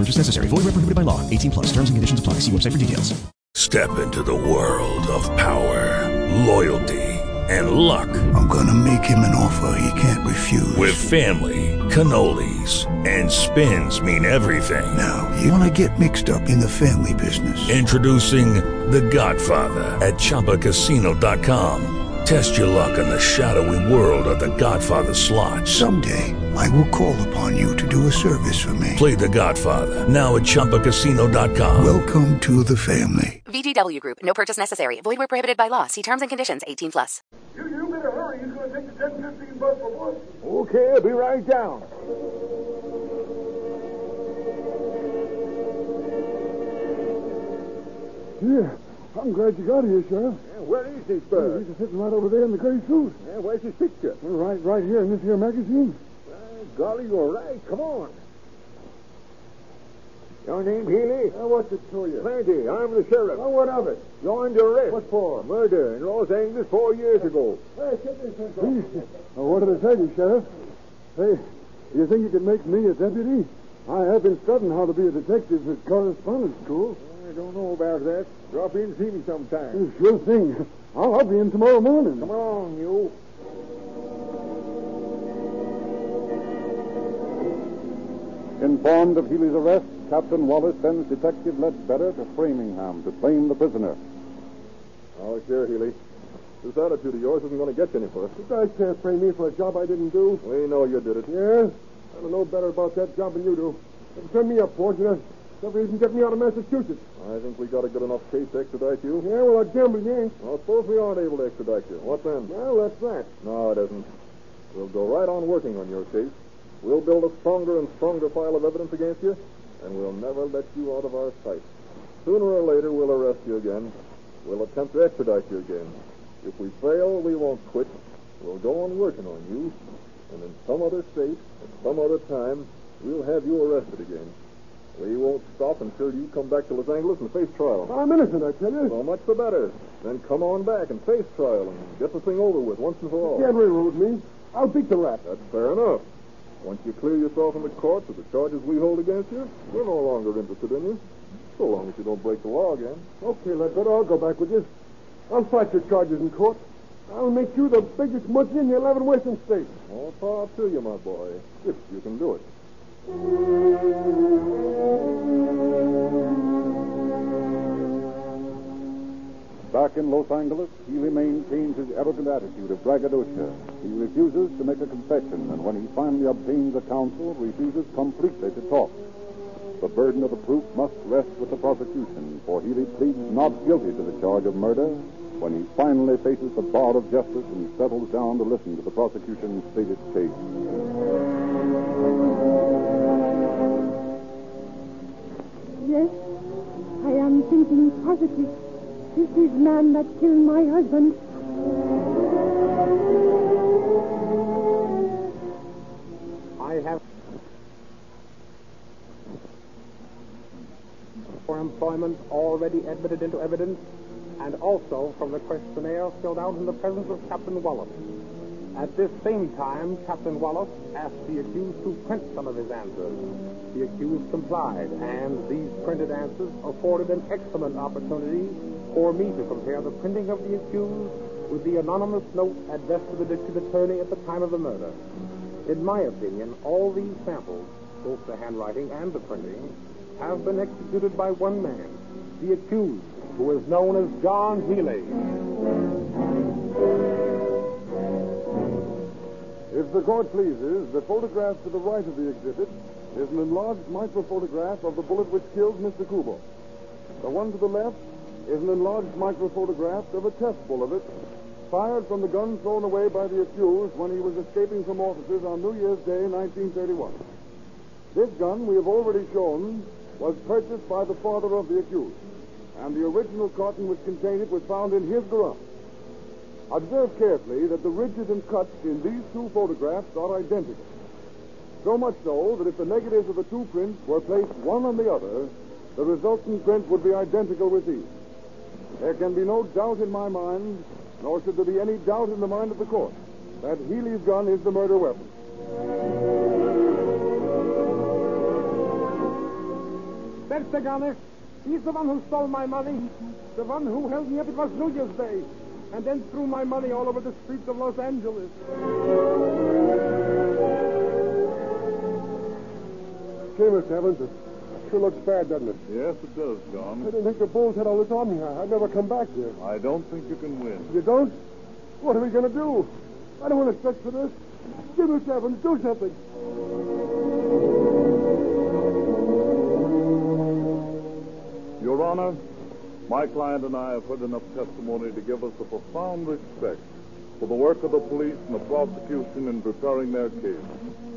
No purchase necessary. Void where prohibited by law. 18 plus. Terms and conditions apply. See website for details. Step into the world of power, loyalty, and luck. I'm gonna make him an offer he can't refuse. With family, cannolis, and spins mean everything. Now, you wanna get mixed up in the family business. Introducing The Godfather at ChumbaCasino.com. Test your luck in the shadowy world of The Godfather slot. Someday, I will call upon you to do a service for me. Play The Godfather now at ChumbaCasino.com. Welcome to the family. VGW Group. No purchase necessary. Void where prohibited by law. See terms and conditions. 18 plus. You, you better hurry. He's going to take the 1015 bus for us. Okay, I'll be right down. Yeah, I'm glad you got here, Sheriff. Yeah, where is this bird? He's bird? sitting right over there in the gray suit. Yeah, where's his picture? Right, right here in this here magazine. Uh, golly, you're right. Come on. Your name, Healy? Now, what's it to you? Plenty. I'm the sheriff. Now, what of it? You're under arrest. What for? Murder in Los Angeles four years ago. Hey, get this thing Well, what did I tell you, Sheriff? Hey, you think you can make me a deputy? I have been studying how to be a detective at correspondence school. I don't know about that. Drop in and see me sometime. Sure thing. I'll, I'll be in tomorrow morning. Come along, you. Informed of Healy's arrest, Captain Wallace sends Detective Ledbetter to Framingham to claim the prisoner. Oh, sure, Healy. This attitude of yours isn't going to get you any further. You guys can't frame me for a job I didn't do. We know you did it. Yeah? I don't know better about that job than you do. Turn me up, for you. Never even get me out of Massachusetts. I think we got a good enough case to extradite you. Yeah, well, I gamble you ain't. Well, suppose we aren't able to extradite you. What then? Well, that's that. No, it isn't. We'll go right on working on your case. We'll build a stronger and stronger file of evidence against you, and we'll never let you out of our sight. Sooner or later, we'll arrest you again. We'll attempt to extradite you again. If we fail, we won't quit. We'll go on working on you, and in some other state, at some other time, we'll have you arrested again. We won't stop until you come back to Los Angeles and face trial. I'm innocent, I tell you. So much the better. Then come on back and face trial and get the thing over with once and for all. You can't railroad me. I'll beat the rap. That's fair enough. Once you clear yourself in the courts of the charges we hold against you, we're no longer interested in you. So long as you don't break the law again. Okay, Ledbetter, I'll go back with you. I'll fight your charges in court. I'll make you the biggest monkey in the 11 Western states. All power to you, my boy, if you can do it. In Los Angeles, Healy maintains his arrogant attitude of braggadocio. He refuses to make a confession, and when he finally obtains a counsel, refuses completely to talk. The burden of the proof must rest with the prosecution, for Healy pleads not guilty to the charge of murder when he finally faces the bar of justice and settles down to listen to the prosecution's stated case. Yes, I am thinking positive. This is man that killed my husband. I have for employment already admitted into evidence, and also from the questionnaire filled out in the presence of Captain Wallace. At this same time, Captain Wallace asked the accused to print some of his answers. The accused complied, and these printed answers afforded an excellent opportunity for me to compare the printing of the accused with the anonymous note addressed to the district attorney at the time of the murder. In my opinion, all these samples, both the handwriting and the printing, have been executed by one man, the accused, who is known as John Healy. If the court pleases, the photograph to the right of the exhibit is an enlarged microphotograph of the bullet which killed Mr. Kubo. The one to the left is an enlarged microphotograph of a test bullet fired from the gun thrown away by the accused when he was escaping from officers on New Year's Day, 1931. This gun, we have already shown, was purchased by the father of the accused. and the original carton which contained it was found in his garage. Observe carefully that the ridges and cuts in these two photographs are identical. So much so that if the negatives of the two prints were placed one on the other, the resultant print would be identical with these. There can be no doubt in my mind, nor should there be any doubt in the mind of the court, that Healy's gun is the murder weapon. That's the gunner. He's the one who stole my money. The one who held me up. It was New Year's Day. And then threw my money all over the streets of Los Angeles. Mr. Evans, sure looks bad, doesn't it? Yes, it does, John. I didn't think the Bulls had all this on me. I'd never come back here. I don't think you can win. You don't? What are we going to do? I don't want to stretch for this. Give Mr. Evans, do something. Your Honor, my client and I have heard enough testimony to give us a profound respect for the work of the police and the prosecution in preparing their case.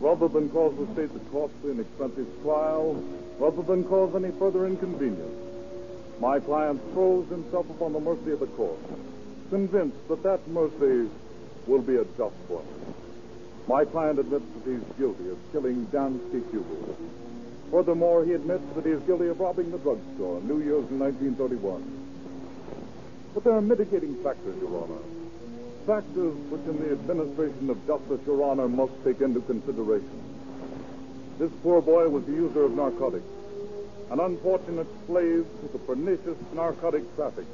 Rather than cause the state a costly and expensive trial, rather than cause any further inconvenience, my client throws himself upon the mercy of the court, convinced that that mercy will be a just one. My client admits that he's guilty of killing Dansky Kubel. Furthermore, he admits that he is guilty of robbing the drugstore on New Year's in 1931. But there are mitigating factors, Your Honor. Factors which in the administration of justice, Your Honor, must take into consideration. This poor boy was a user of narcotics, an unfortunate slave to the pernicious narcotic traffic.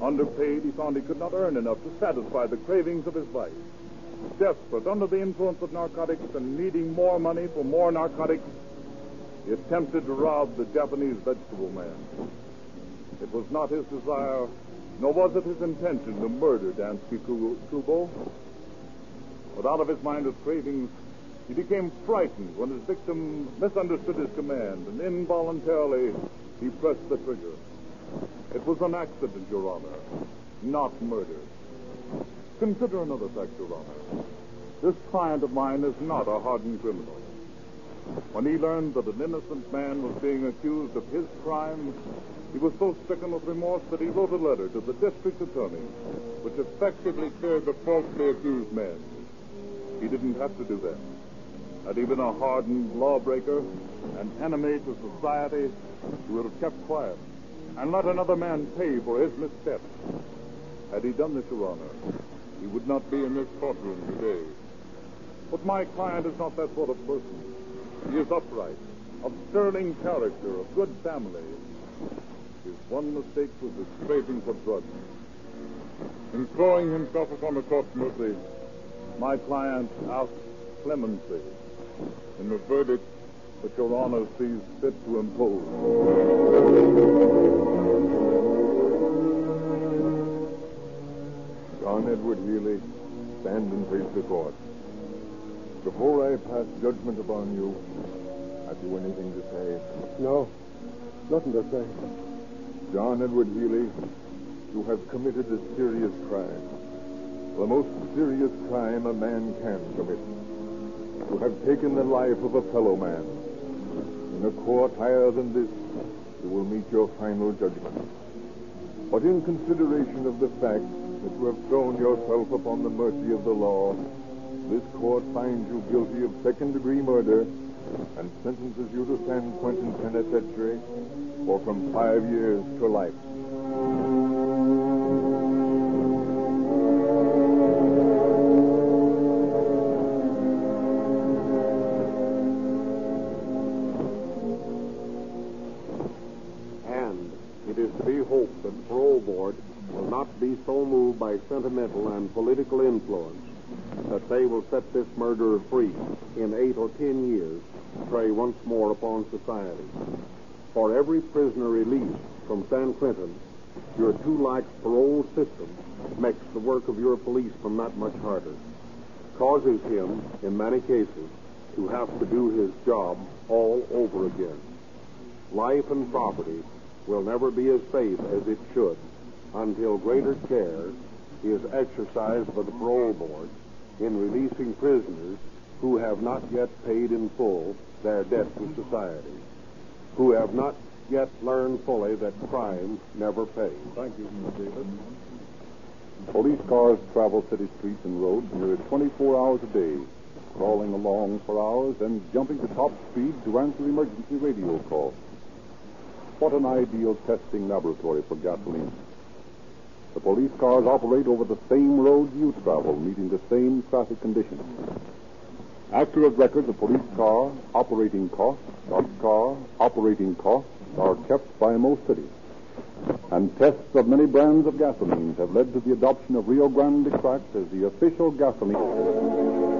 Underpaid, he found he could not earn enough to satisfy the cravings of his life. Desperate, under the influence of narcotics and needing more money for more narcotics, he attempted to rob the Japanese vegetable man. It was not his desire, nor was it his intention to murder Dansky Kubo. But out of his mind mindless cravings, he became frightened when his victim misunderstood his command, and involuntarily he pressed the trigger. It was an accident, Your Honor, not murder. Consider another fact, Your Honor. This client of mine is not a hardened criminal. When he learned that an innocent man was being accused of his crime, he was so stricken with remorse that he wrote a letter to the district attorney, which effectively cleared the falsely accused man. He didn't have to do that. He been a hardened lawbreaker, an enemy to society, he would have kept quiet and let another man pay for his misstep. Had he done this, Your Honor, he would not be in this courtroom today. But my client is not that sort of person. He is upright, of sterling character, of good family. His one mistake was his craving for drugs. In throwing himself upon the court's mercy, my client asked clemency in the verdict that Your Honor sees fit to impose. John Edward Healy, stand and face the court. Before I pass judgment upon you, have you anything to say? No, nothing to say. John Edward Healy, you have committed a serious crime. The most serious crime a man can commit. You have taken the life of a fellow man. In a court higher than this, you will meet your final judgment. But in consideration of the fact that you have thrown yourself upon the mercy of the law, this court finds you guilty of second-degree murder and sentences you to San Quentin Penitentiary for from five years to life. And it is to be hoped that the parole board will not be so moved by sentimental and political influence that they will set this murderer free in eight or ten years prey once more upon society. For every prisoner released from San Quentin, your too-lax parole system makes the work of your policeman that much harder, causes him, in many cases, to have to do his job all over again. Life and property will never be as safe as it should until greater care is exercised by the parole board in releasing prisoners who have not yet paid in full their debt to society, who have not yet learned fully that crime never pays. Thank you, Mr. Davis. Police cars travel city streets and roads nearly 24 hours a day, crawling along for hours and jumping to top speed to answer emergency radio calls. What an ideal testing laboratory for gasoline. The police cars operate over the same roads you travel, meeting the same traffic conditions. Accurate records of police car operating costs, police car operating costs are kept by most cities. And tests of many brands of gasolines have led to the adoption of Rio Grande cracked as the official gasoline.